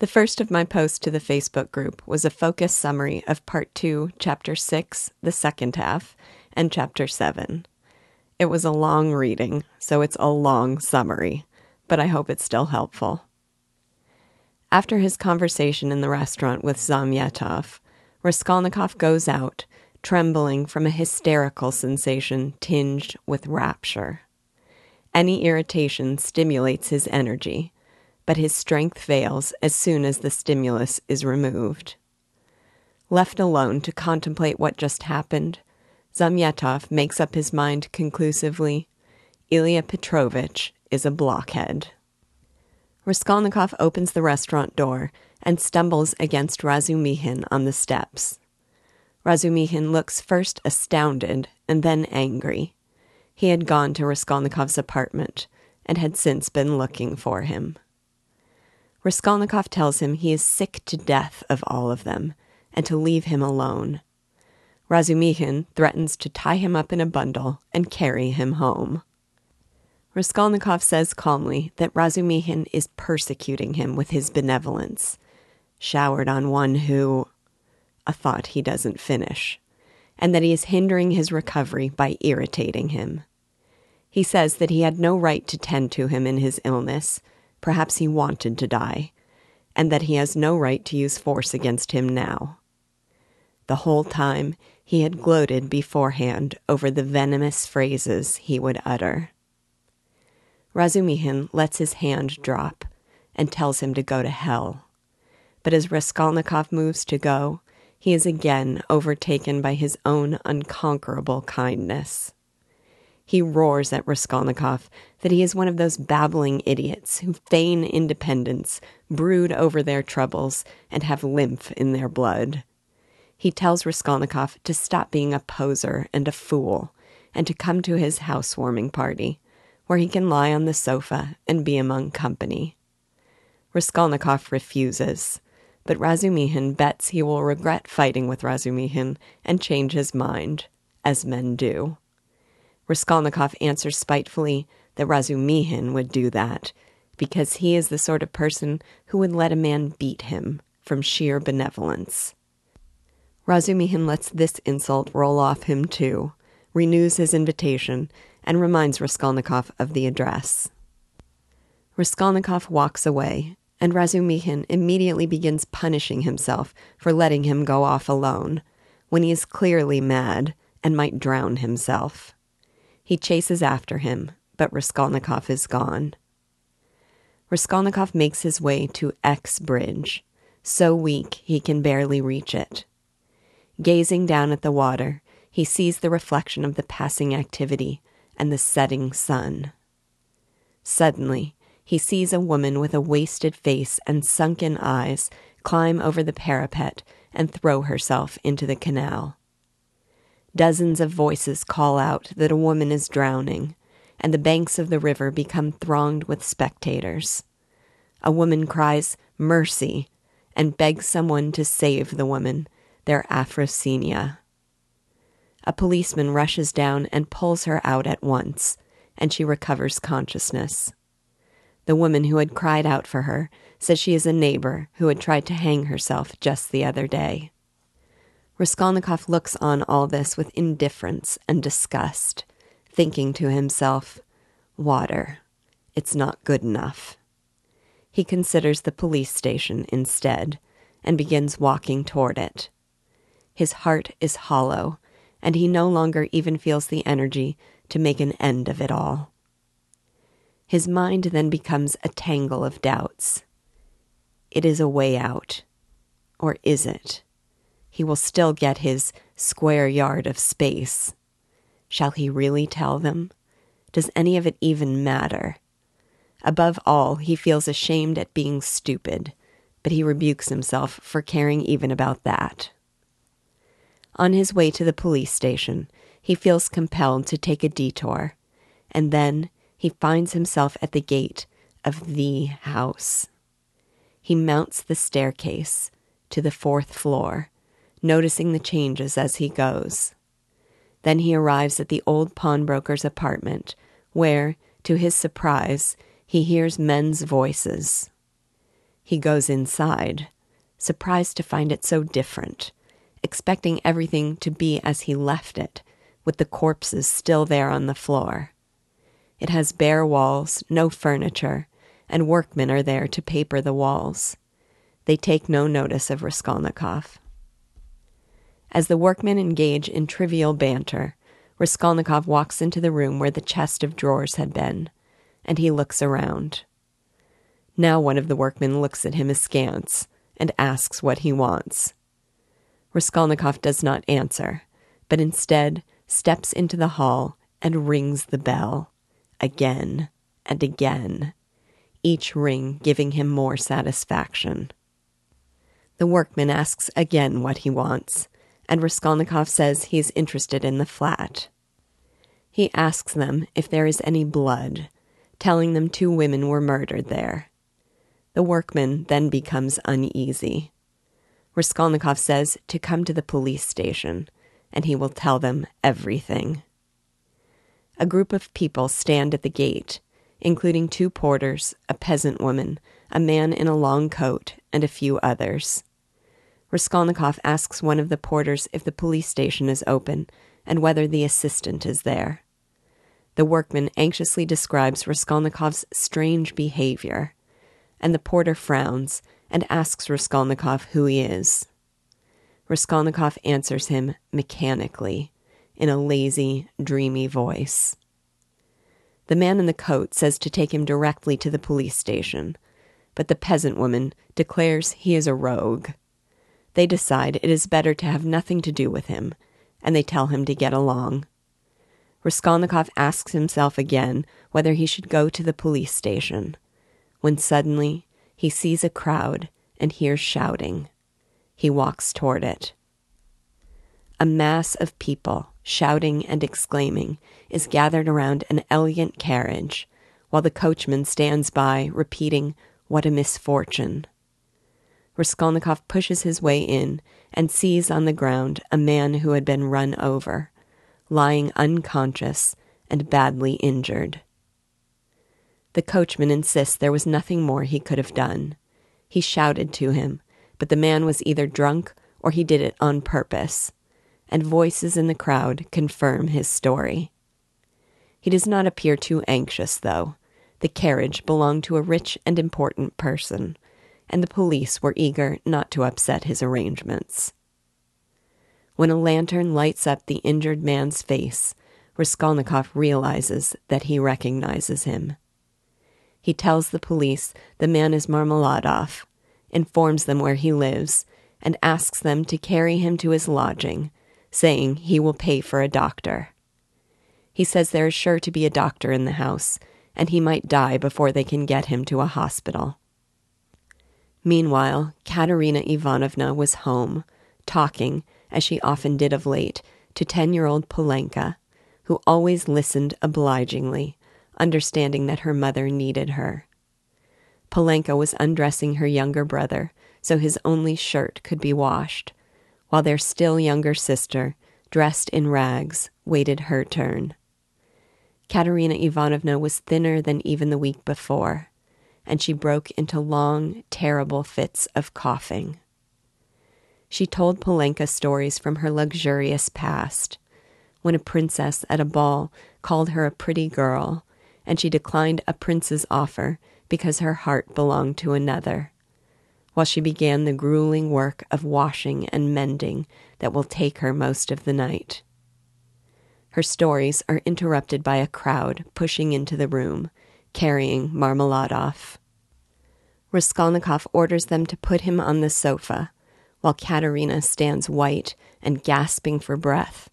The first of my posts to the Facebook group was a focused summary of Part 2, Chapter 6, the second half, and Chapter 7. It was a long reading, so it's a long summary, but I hope it's still helpful. After his conversation in the restaurant with Zamyatov, Raskolnikov goes out, trembling from a hysterical sensation tinged with rapture. Any irritation stimulates his energy, but his strength fails as soon as the stimulus is removed. Left alone to contemplate what just happened, Zamyatov makes up his mind conclusively Ilya Petrovitch is a blockhead. Raskolnikov opens the restaurant door and stumbles against Razumihin on the steps. Razumihin looks first astounded and then angry. He had gone to Raskolnikov's apartment and had since been looking for him. Raskolnikov tells him he is sick to death of all of them and to leave him alone. Razumihin threatens to tie him up in a bundle and carry him home. Raskolnikov says calmly that Razumihin is persecuting him with his benevolence, showered on one who. a thought he doesn't finish, and that he is hindering his recovery by irritating him. He says that he had no right to tend to him in his illness Perhaps he wanted to die, and that he has no right to use force against him now. The whole time he had gloated beforehand over the venomous phrases he would utter. Razumihin lets his hand drop and tells him to go to hell. But as Raskolnikov moves to go, he is again overtaken by his own unconquerable kindness. He roars at Raskolnikov that he is one of those babbling idiots who feign independence, brood over their troubles, and have lymph in their blood. He tells Raskolnikov to stop being a poser and a fool, and to come to his housewarming party, where he can lie on the sofa and be among company. Raskolnikov refuses, but Razumihin bets he will regret fighting with Razumihin and change his mind, as men do. Raskolnikov answers spitefully that Razumihin would do that because he is the sort of person who would let a man beat him from sheer benevolence. Razumihin lets this insult roll off him too, renews his invitation, and reminds Raskolnikov of the address. Raskolnikov walks away, and Razumihin immediately begins punishing himself for letting him go off alone, when he is clearly mad and might drown himself. He chases after him, but Raskolnikov is gone. Raskolnikov makes his way to X Bridge, so weak he can barely reach it. Gazing down at the water, he sees the reflection of the passing activity and the setting sun. Suddenly, he sees a woman with a wasted face and sunken eyes climb over the parapet and throw herself into the canal. Dozens of voices call out that a woman is drowning, and the banks of the river become thronged with spectators. A woman cries, Mercy, and begs someone to save the woman, their Afrosinia. A policeman rushes down and pulls her out at once, and she recovers consciousness. The woman who had cried out for her says she is a neighbor who had tried to hang herself just the other day. Raskolnikov looks on all this with indifference and disgust, thinking to himself, Water. It's not good enough. He considers the police station instead and begins walking toward it. His heart is hollow, and he no longer even feels the energy to make an end of it all. His mind then becomes a tangle of doubts. It is a way out. Or is it? he will still get his square yard of space. Shall he really tell them? Does any of it even matter? Above all, he feels ashamed at being stupid, but he rebukes himself for caring even about that. On his way to the police station, he feels compelled to take a detour, and then he finds himself at the gate of the house. He mounts the staircase to the fourth floor noticing the changes as he goes. Then he arrives at the old pawnbroker's apartment, where, to his surprise, he hears men's voices. He goes inside, surprised to find it so different, expecting everything to be as he left it, with the corpses still there on the floor. It has bare walls, no furniture, and workmen are there to paper the walls. They take no notice of Raskolnikov. As the workmen engage in trivial banter, Raskolnikov walks into the room where the chest of drawers had been, and he looks around. Now one of the workmen looks at him askance and asks what he wants. Raskolnikov does not answer, but instead steps into the hall and rings the bell again and again, each ring giving him more satisfaction. The workman asks again what he wants, and Raskolnikov says he is interested in the flat. He asks them if there is any blood, telling them two women were murdered there. The workman then becomes uneasy. Raskolnikov says to come to the police station, and he will tell them everything. A group of people stand at the gate, including two porters, a peasant woman, a man in a long coat, and a few others. Raskolnikov asks one of the porters if the police station is open and whether the assistant is there. The workman anxiously describes Raskolnikov's strange behavior, and the porter frowns and asks Raskolnikov who he is. Raskolnikov answers him mechanically in a lazy, dreamy voice. The man in the coat says to take him directly to the police station, but the peasant woman declares he is a rogue. They decide it is better to have nothing to do with him, and they tell him to get along. Raskolnikov asks himself again whether he should go to the police station, when suddenly he sees a crowd and hears shouting. He walks toward it. A mass of people, shouting and exclaiming, is gathered around an elegant carriage, while the coachman stands by, repeating, What a misfortune! Raskolnikov pushes his way in and sees on the ground a man who had been run over, lying unconscious and badly injured. The coachman insists there was nothing more he could have done. He shouted to him, but the man was either drunk or he did it on purpose and voices in the crowd confirm his story. He does not appear too anxious, though. The carriage belonged to a rich and important person, and the police were eager not to upset his arrangements. When a lantern lights up the injured man's face, Raskolnikov realizes that he recognizes him. He tells the police the man is Marmeladov, informs them where he lives, and asks them to carry him to his lodging saying he will pay for a doctor. He says there is sure to be a doctor in the house, and he might die before they can get him to a hospital. Meanwhile, Katerina Ivanovna was home, talking, as she often did of late, to ten year old Polenka, who always listened obligingly, understanding that her mother needed her. Polenka was undressing her younger brother, so his only shirt could be washed, while their still younger sister, dressed in rags, waited her turn. Katerina Ivanovna was thinner than even the week before, and she broke into long, terrible fits of coughing. She told Polenka stories from her luxurious past, when a princess at a ball called her a pretty girl, and she declined a prince's offer because her heart belonged to another while she began the grueling work of washing and mending that will take her most of the night. Her stories are interrupted by a crowd pushing into the room, carrying Marmeladov. Raskolnikov orders them to put him on the sofa, while Katerina stands white and gasping for breath,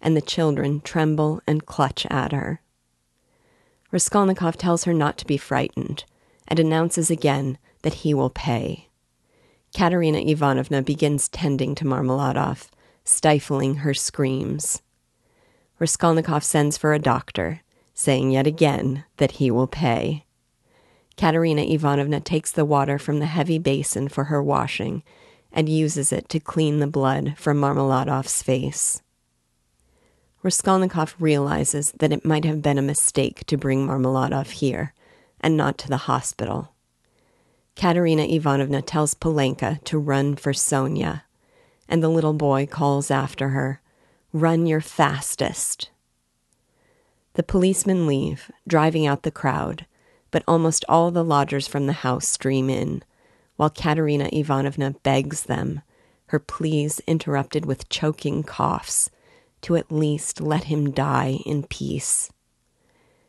and the children tremble and clutch at her. Raskolnikov tells her not to be frightened and announces again that he will pay. Katerina Ivanovna begins tending to Marmeladov, stifling her screams. Raskolnikov sends for a doctor, saying yet again that he will pay. Katerina Ivanovna takes the water from the heavy basin for her washing and uses it to clean the blood from Marmeladov's face. Raskolnikov realizes that it might have been a mistake to bring Marmeladov here and not to the hospital. Katerina Ivanovna tells Polenka to run for Sonya, and the little boy calls after her, Run your fastest. The policemen leave, driving out the crowd, but almost all the lodgers from the house stream in, while Katerina Ivanovna begs them, her pleas interrupted with choking coughs, to at least let him die in peace.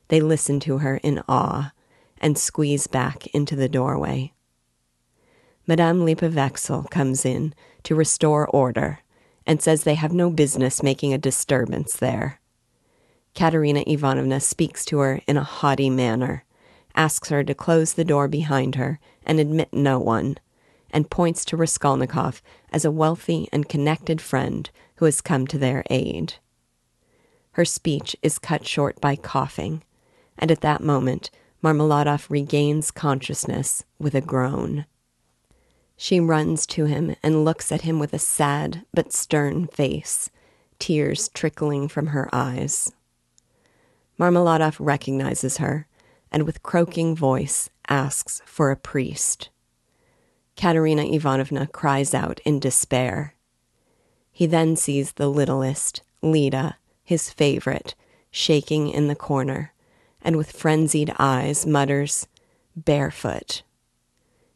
They listen to her in awe and squeeze back into the doorway. Madame Lippewechsel comes in to restore order and says they have no business making a disturbance there. Katerina Ivanovna speaks to her in a haughty manner, asks her to close the door behind her and admit no one, and points to Raskolnikov as a wealthy and connected friend who has come to their aid. Her speech is cut short by coughing, and at that moment Marmeladov regains consciousness with a groan. She runs to him and looks at him with a sad but stern face, tears trickling from her eyes. Marmeladov recognizes her and with croaking voice asks for a priest. Katerina Ivanovna cries out in despair. He then sees the littlest, Lida, his favorite, shaking in the corner, and with frenzied eyes mutters, Barefoot.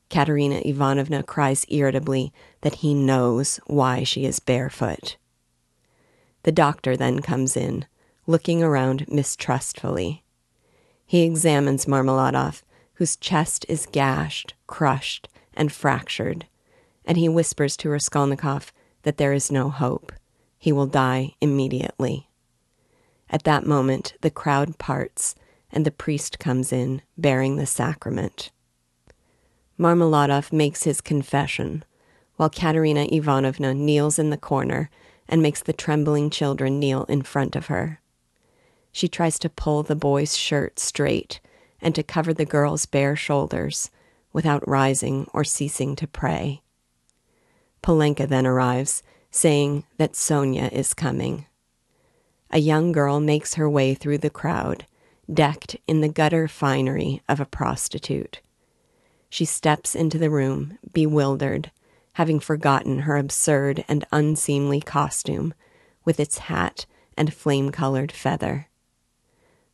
Katerina Ivanovna cries irritably that he knows why she is barefoot. The doctor then comes in, looking around mistrustfully. He examines Marmeladov, whose chest is gashed, crushed, and fractured, and he whispers to Raskolnikov that there is no hope. He will die immediately. At that moment, the crowd parts, and the priest comes in, bearing the sacrament. Marmeladov makes his confession, while Katerina Ivanovna kneels in the corner and makes the trembling children kneel in front of her. She tries to pull the boy's shirt straight and to cover the girl's bare shoulders without rising or ceasing to pray. Polenka then arrives, saying that Sonya is coming. A young girl makes her way through the crowd, decked in the gutter finery of a prostitute. She steps into the room, bewildered, having forgotten her absurd and unseemly costume, with its hat and flame colored feather.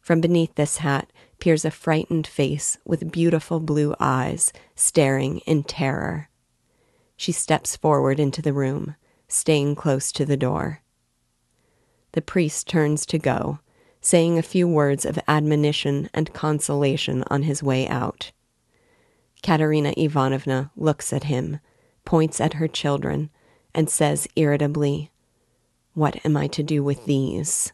From beneath this hat peers a frightened face with beautiful blue eyes staring in terror. She steps forward into the room, staying close to the door. The priest turns to go, saying a few words of admonition and consolation on his way out. Katerina Ivanovna looks at him, points at her children, and says irritably, What am I to do with these?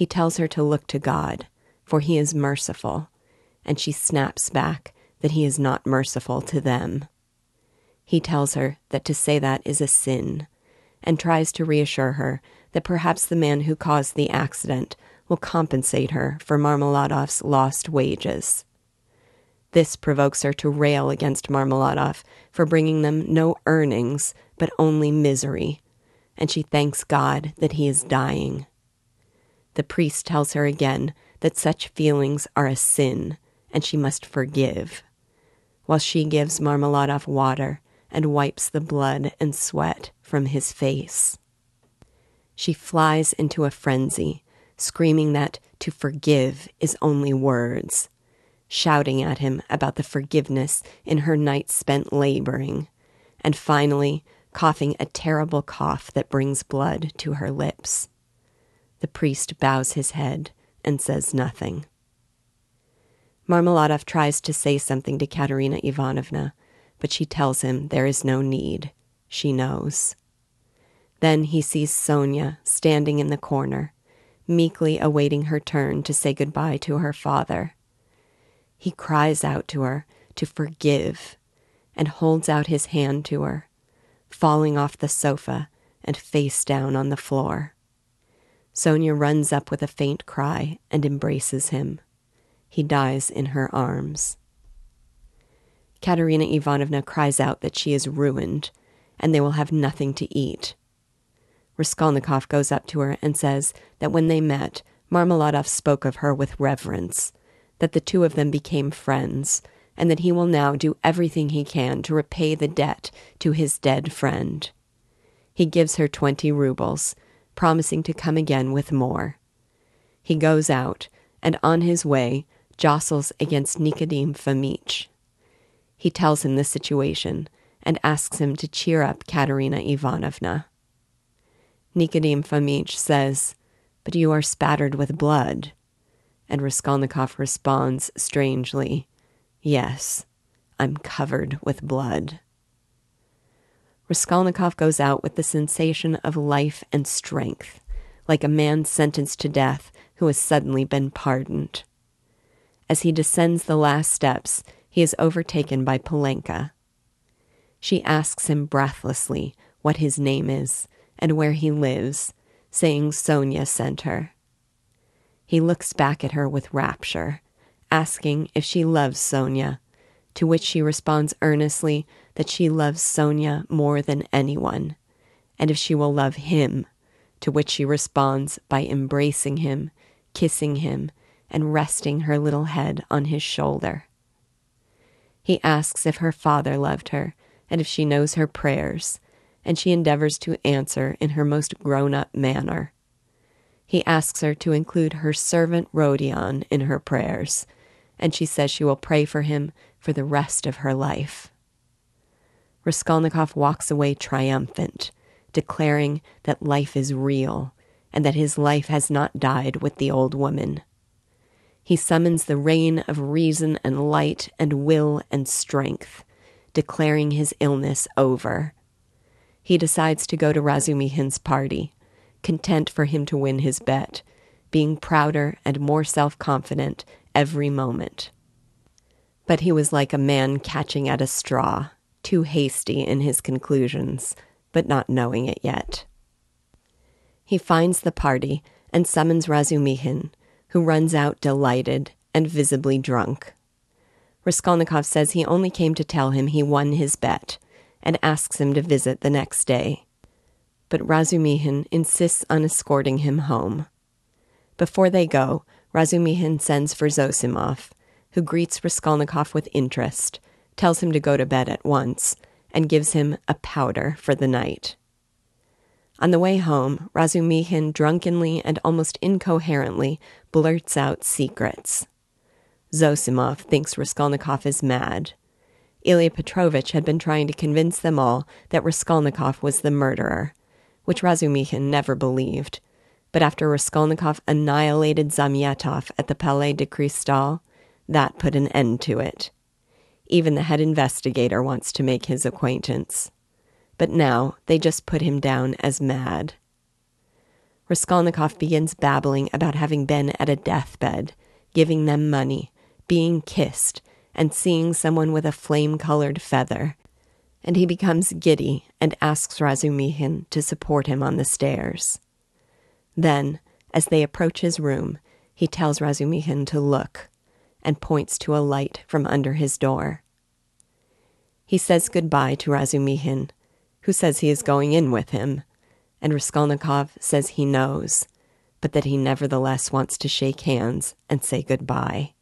He tells her to look to God, for he is merciful, and she snaps back that he is not merciful to them. He tells her that to say that is a sin, and tries to reassure her that perhaps the man who caused the accident will compensate her for Marmeladov's lost wages. This provokes her to rail against Marmeladov for bringing them no earnings, but only misery, and she thanks God that he is dying. The priest tells her again that such feelings are a sin, and she must forgive, while she gives Marmeladov water and wipes the blood and sweat from his face. She flies into a frenzy, screaming that to forgive is only words shouting at him about the forgiveness in her nights spent laboring, and finally coughing a terrible cough that brings blood to her lips. The priest bows his head and says nothing. Marmeladov tries to say something to Katerina Ivanovna, but she tells him there is no need. She knows. Then he sees Sonya standing in the corner, meekly awaiting her turn to say goodbye to her father. He cries out to her to forgive and holds out his hand to her, falling off the sofa and face down on the floor. Sonya runs up with a faint cry and embraces him. He dies in her arms. Katerina Ivanovna cries out that she is ruined and they will have nothing to eat. Raskolnikov goes up to her and says that when they met, Marmeladov spoke of her with reverence that the two of them became friends, and that he will now do everything he can to repay the debt to his dead friend. He gives her 20 rubles, promising to come again with more. He goes out, and on his way, jostles against Nikodim Fomitch. He tells him the situation and asks him to cheer up Katerina Ivanovna. Nikodim Fomitch says, But you are spattered with blood. And Raskolnikov responds strangely, Yes, I'm covered with blood. Raskolnikov goes out with the sensation of life and strength, like a man sentenced to death who has suddenly been pardoned. As he descends the last steps, he is overtaken by Polenka. She asks him breathlessly what his name is and where he lives, saying Sonia sent her. He looks back at her with rapture, asking if she loves Sonia, to which she responds earnestly that she loves Sonia more than anyone, and if she will love him, to which she responds by embracing him, kissing him, and resting her little head on his shoulder. He asks if her father loved her and if she knows her prayers, and she endeavors to answer in her most grown up manner. He asks her to include her servant Rodion in her prayers, and she says she will pray for him for the rest of her life. Raskolnikov walks away triumphant, declaring that life is real and that his life has not died with the old woman. He summons the reign of reason and light and will and strength, declaring his illness over. He decides to go to Razumihin's party, content for him to win his bet, being prouder and more self confident every moment. But he was like a man catching at a straw, too hasty in his conclusions, but not knowing it yet. He finds the party and summons Razumihin, who runs out delighted and visibly drunk. Raskolnikov says he only came to tell him he won his bet and asks him to visit the next day. But Razumihin insists on escorting him home. Before they go, Razumihin sends for Zosimov, who greets Raskolnikov with interest, tells him to go to bed at once, and gives him a powder for the night. On the way home, Razumihin drunkenly and almost incoherently blurts out secrets. Zosimov thinks Raskolnikov is mad. Ilya Petrovitch had been trying to convince them all that Raskolnikov was the murderer, which Razumihin never believed. But after Raskolnikov annihilated Zamyatov at the Palais de Cristal, that put an end to it. Even the head investigator wants to make his acquaintance. But now they just put him down as mad. Raskolnikov begins babbling about having been at a deathbed, giving them money, being kissed, and seeing someone with a flame colored feather. And he becomes giddy and asks Razumihin to support him on the stairs. Then, as they approach his room, he tells Razumihin to look and points to a light from under his door. He says goodbye to Razumihin, who says he is going in with him, and Raskolnikov says he knows, but that he nevertheless wants to shake hands and say goodbye.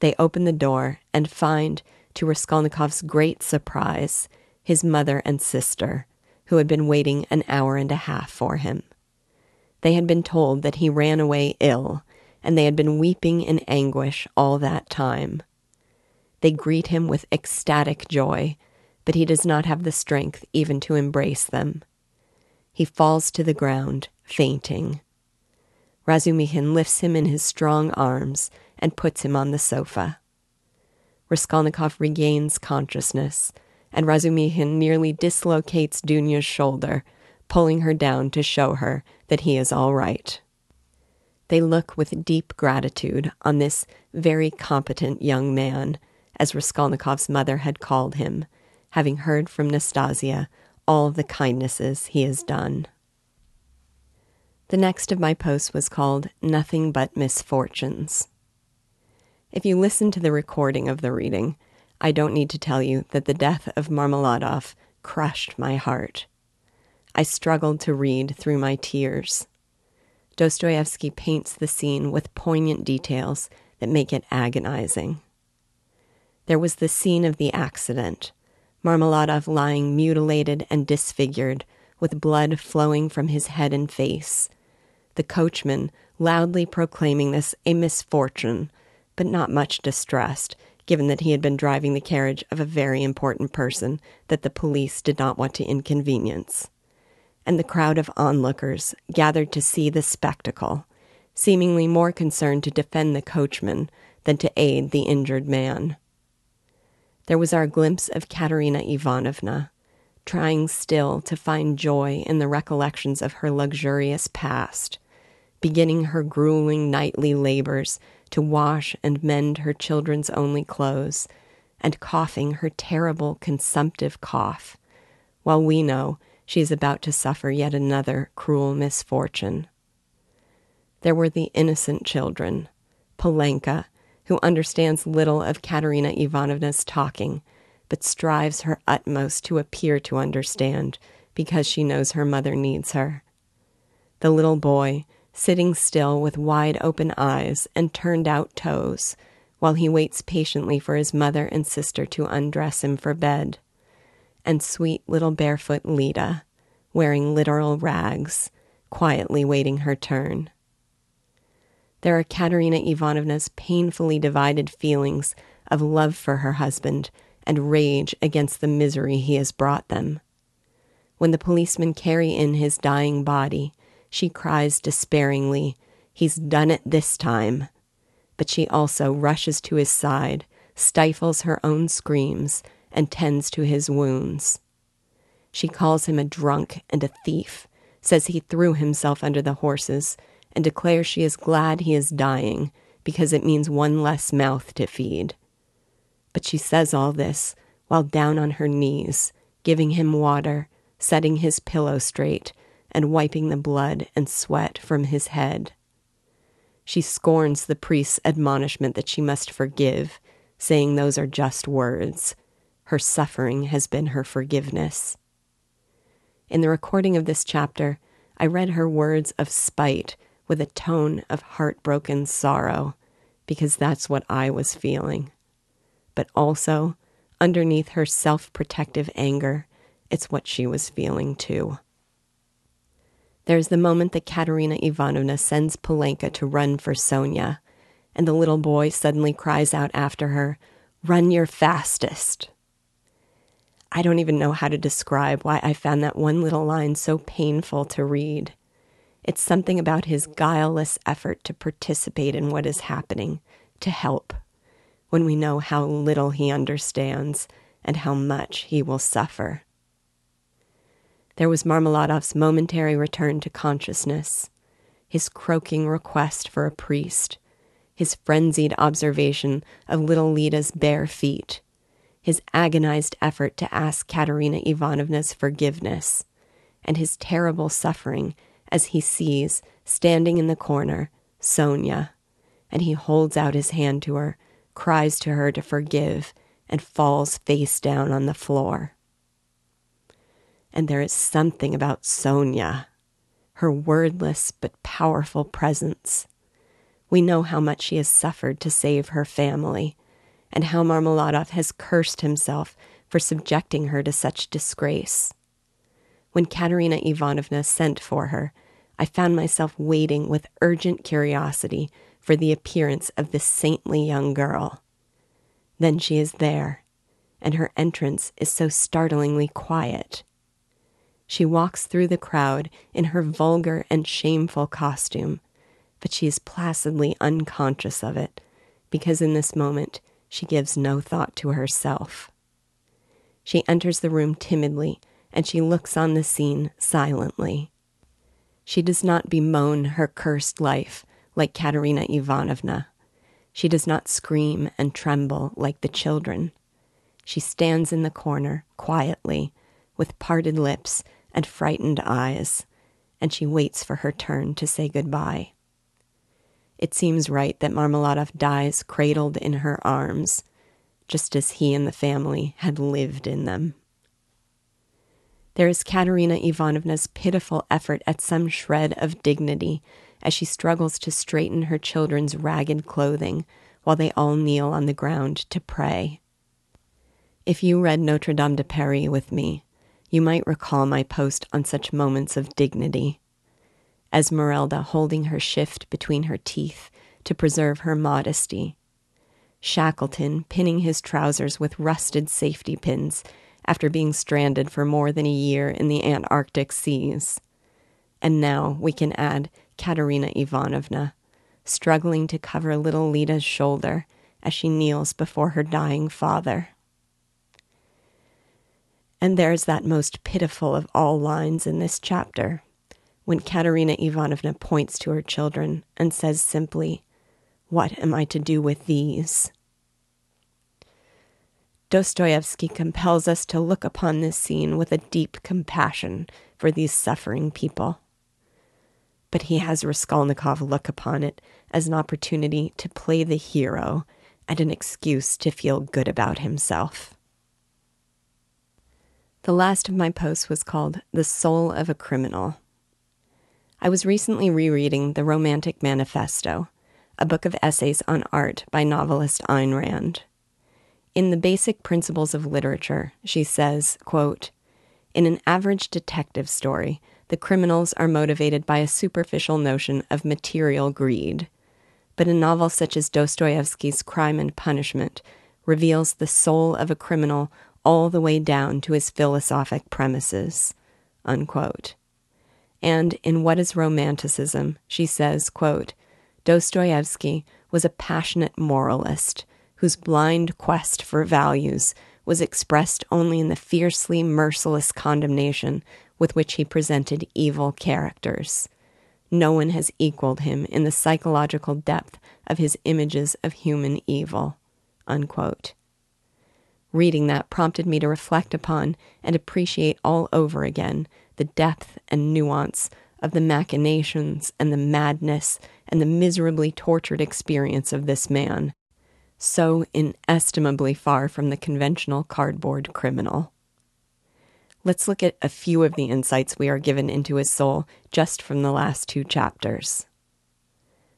They open the door and find, to Raskolnikov's great surprise, his mother and sister, who had been waiting an hour and a half for him. They had been told that he ran away ill, and they had been weeping in anguish all that time. They greet him with ecstatic joy, but he does not have the strength even to embrace them. He falls to the ground, fainting. Razumihin lifts him in his strong arms and puts him on the sofa. Raskolnikov regains consciousness, and Razumihin nearly dislocates Dunya's shoulder, pulling her down to show her that he is all right. They look with deep gratitude on this very competent young man, as Raskolnikov's mother had called him, having heard from Nastasia all the kindnesses he has done. The next of my posts was called Nothing But Misfortunes. If you listen to the recording of the reading, I don't need to tell you that the death of Marmeladov crushed my heart. I struggled to read through my tears. Dostoevsky paints the scene with poignant details that make it agonizing. There was the scene of the accident Marmeladov lying mutilated and disfigured, with blood flowing from his head and face. The coachman loudly proclaiming this a misfortune, but not much distressed, given that he had been driving the carriage of a very important person that the police did not want to inconvenience. And the crowd of onlookers gathered to see the spectacle, seemingly more concerned to defend the coachman than to aid the injured man. There was our glimpse of Katerina Ivanovna, trying still to find joy in the recollections of her luxurious past, beginning her grueling nightly labors to wash and mend her children's only clothes, and coughing her terrible consumptive cough, while we know she is about to suffer yet another cruel misfortune. There were the innocent children, Polenka who understands little of Katerina Ivanovna's talking, but strives her utmost to appear to understand because she knows her mother needs her. The little boy, sitting still with wide open eyes and turned out toes, while he waits patiently for his mother and sister to undress him for bed. And sweet little barefoot Lida, wearing literal rags, quietly waiting her turn. There are Katerina Ivanovna's painfully divided feelings of love for her husband and rage against the misery he has brought them. When the policemen carry in his dying body, she cries despairingly, He's done it this time. But she also rushes to his side, stifles her own screams, and tends to his wounds. She calls him a drunk and a thief, says he threw himself under the horses, and declares she is glad he is dying because it means one less mouth to feed. But she says all this while down on her knees, giving him water, setting his pillow straight, and wiping the blood and sweat from his head. She scorns the priest's admonishment that she must forgive, saying those are just words. Her suffering has been her forgiveness. In the recording of this chapter, I read her words of spite with a tone of heartbroken sorrow, because that's what I was feeling. But also, underneath her self protective anger, it's what she was feeling too. There's the moment that Katerina Ivanovna sends Polenka to run for Sonia, and the little boy suddenly cries out after her, Run your fastest. I don't even know how to describe why I found that one little line so painful to read. It's something about his guileless effort to participate in what is happening, to help, when we know how little he understands and how much he will suffer. There was Marmeladov's momentary return to consciousness, his croaking request for a priest, his frenzied observation of little Lida's bare feet, his agonized effort to ask Katerina Ivanovna's forgiveness, and his terrible suffering as he sees, standing in the corner, Sonia, and he holds out his hand to her, cries to her to forgive, and falls face down on the floor. And there is something about Sonia, her wordless but powerful presence. We know how much she has suffered to save her family, and how Marmeladov has cursed himself for subjecting her to such disgrace. When Katerina Ivanovna sent for her, I found myself waiting with urgent curiosity for the appearance of this saintly young girl. Then she is there, and her entrance is so startlingly quiet. She walks through the crowd in her vulgar and shameful costume, but she is placidly unconscious of it, because in this moment she gives no thought to herself. She enters the room timidly, and she looks on the scene silently. She does not bemoan her cursed life like Katerina Ivanovna. She does not scream and tremble like the children. She stands in the corner quietly, with parted lips and frightened eyes, and she waits for her turn to say goodbye. It seems right that Marmeladov dies cradled in her arms, just as he and the family had lived in them. There is Katerina Ivanovna's pitiful effort at some shred of dignity as she struggles to straighten her children's ragged clothing while they all kneel on the ground to pray. If you read Notre Dame de Paris with me, you might recall my post on such moments of dignity. Esmeralda holding her shift between her teeth to preserve her modesty. Shackleton pinning his trousers with rusted safety pins after being stranded for more than a year in the Antarctic seas. And now we can add Katerina Ivanovna, struggling to cover little Lida's shoulder as she kneels before her dying father. And there's that most pitiful of all lines in this chapter, when Katerina Ivanovna points to her children and says simply, What am I to do with these? Dostoevsky compels us to look upon this scene with a deep compassion for these suffering people. But he has Raskolnikov look upon it as an opportunity to play the hero and an excuse to feel good about himself. The last of my posts was called The Soul of a Criminal. I was recently rereading The Romantic Manifesto, a book of essays on art by novelist Ayn Rand. In The Basic Principles of Literature, she says, quote, In an average detective story, the criminals are motivated by a superficial notion of material greed. But a novel such as Dostoevsky's Crime and Punishment reveals the soul of a criminal all the way down to his philosophic premises. Unquote. And in What is Romanticism, she says, quote, Dostoevsky was a passionate moralist whose blind quest for values was expressed only in the fiercely merciless condemnation with which he presented evil characters. No one has equaled him in the psychological depth of his images of human evil. Unquote. Reading that prompted me to reflect upon and appreciate all over again the depth and nuance of the machinations and the madness and the miserably tortured experience of this man, so inestimably far from the conventional cardboard criminal. Let's look at a few of the insights we are given into his soul just from the last two chapters.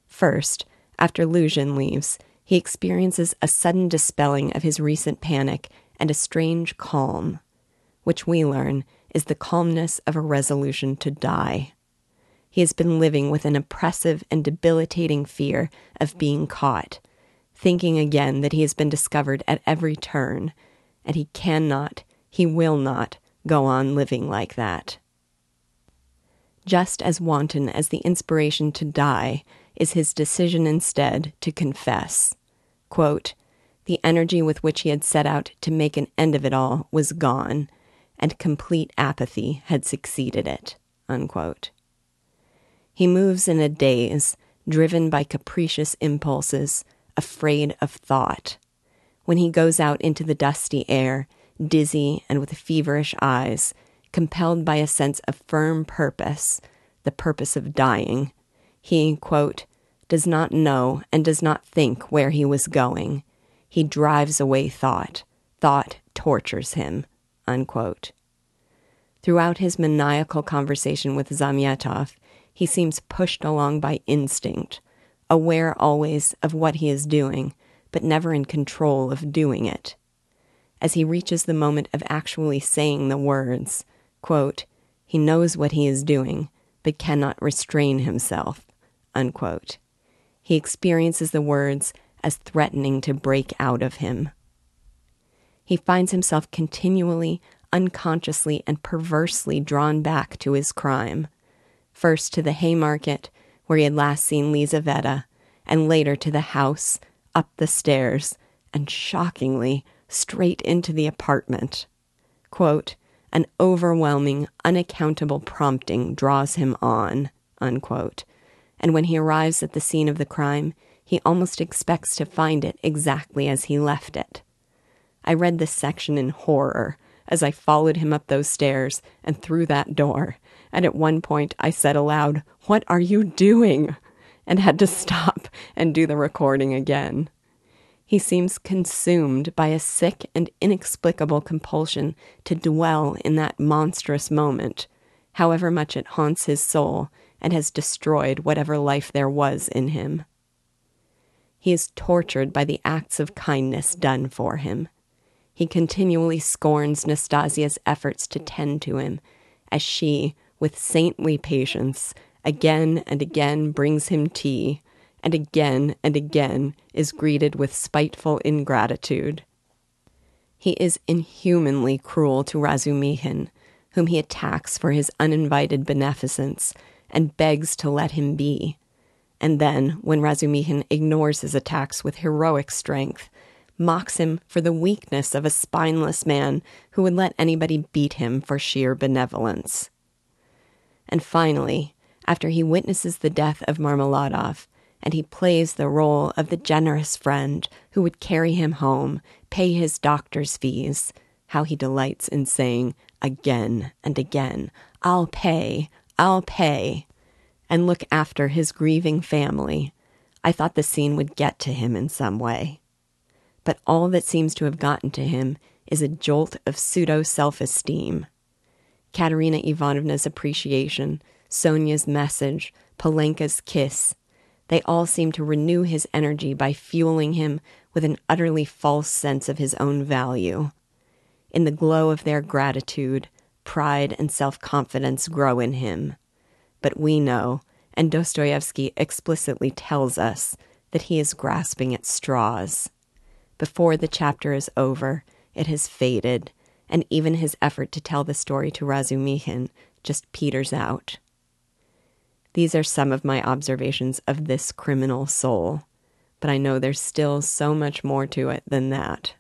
First, after Luzhin leaves, he experiences a sudden dispelling of his recent panic and a strange calm, which we learn is the calmness of a resolution to die. He has been living with an oppressive and debilitating fear of being caught, thinking again that he has been discovered at every turn, and he cannot, he will not, go on living like that. Just as wanton as the inspiration to die is his decision instead to confess. Quote, the energy with which he had set out to make an end of it all was gone, and complete apathy had succeeded it. Unquote. He moves in a daze, driven by capricious impulses, afraid of thought. When he goes out into the dusty air, dizzy and with feverish eyes, compelled by a sense of firm purpose, the purpose of dying, he, quote, does not know and does not think where he was going. He drives away thought. Thought tortures him. Unquote. Throughout his maniacal conversation with Zamyatov, he seems pushed along by instinct, aware always of what he is doing, but never in control of doing it. As he reaches the moment of actually saying the words, quote, he knows what he is doing, but cannot restrain himself unquote. He experiences the words as threatening to break out of him. He finds himself continually, unconsciously, and perversely drawn back to his crime. First to the Haymarket, where he had last seen Lizaveta, and later to the house, up the stairs, and shockingly, straight into the apartment. Quote, an overwhelming, unaccountable prompting draws him on, unquote, and when he arrives at the scene of the crime, he almost expects to find it exactly as he left it. I read this section in horror as I followed him up those stairs and through that door, and at one point I said aloud, What are you doing? and had to stop and do the recording again. He seems consumed by a sick and inexplicable compulsion to dwell in that monstrous moment, however much it haunts his soul and has destroyed whatever life there was in him. He is tortured by the acts of kindness done for him. He continually scorns Nastasia's efforts to tend to him, as she, with saintly patience, again and again brings him tea, and again and again is greeted with spiteful ingratitude. He is inhumanly cruel to Razumihin, whom he attacks for his uninvited beneficence and begs to let him be. And then, when Razumihin ignores his attacks with heroic strength, mocks him for the weakness of a spineless man who would let anybody beat him for sheer benevolence. And finally, after he witnesses the death of Marmeladov, and he plays the role of the generous friend who would carry him home, pay his doctor's fees, how he delights in saying again and again, I'll pay, I'll pay, and look after his grieving family. I thought the scene would get to him in some way. But all that seems to have gotten to him is a jolt of pseudo self esteem. Katerina Ivanovna's appreciation, Sonia's message, Polenka's kiss, they all seem to renew his energy by fueling him with an utterly false sense of his own value. In the glow of their gratitude, pride and self confidence grow in him. But we know, and Dostoevsky explicitly tells us, that he is grasping at straws. Before the chapter is over, it has faded, and even his effort to tell the story to Razumihin just peters out. These are some of my observations of this criminal soul, but I know there's still so much more to it than that.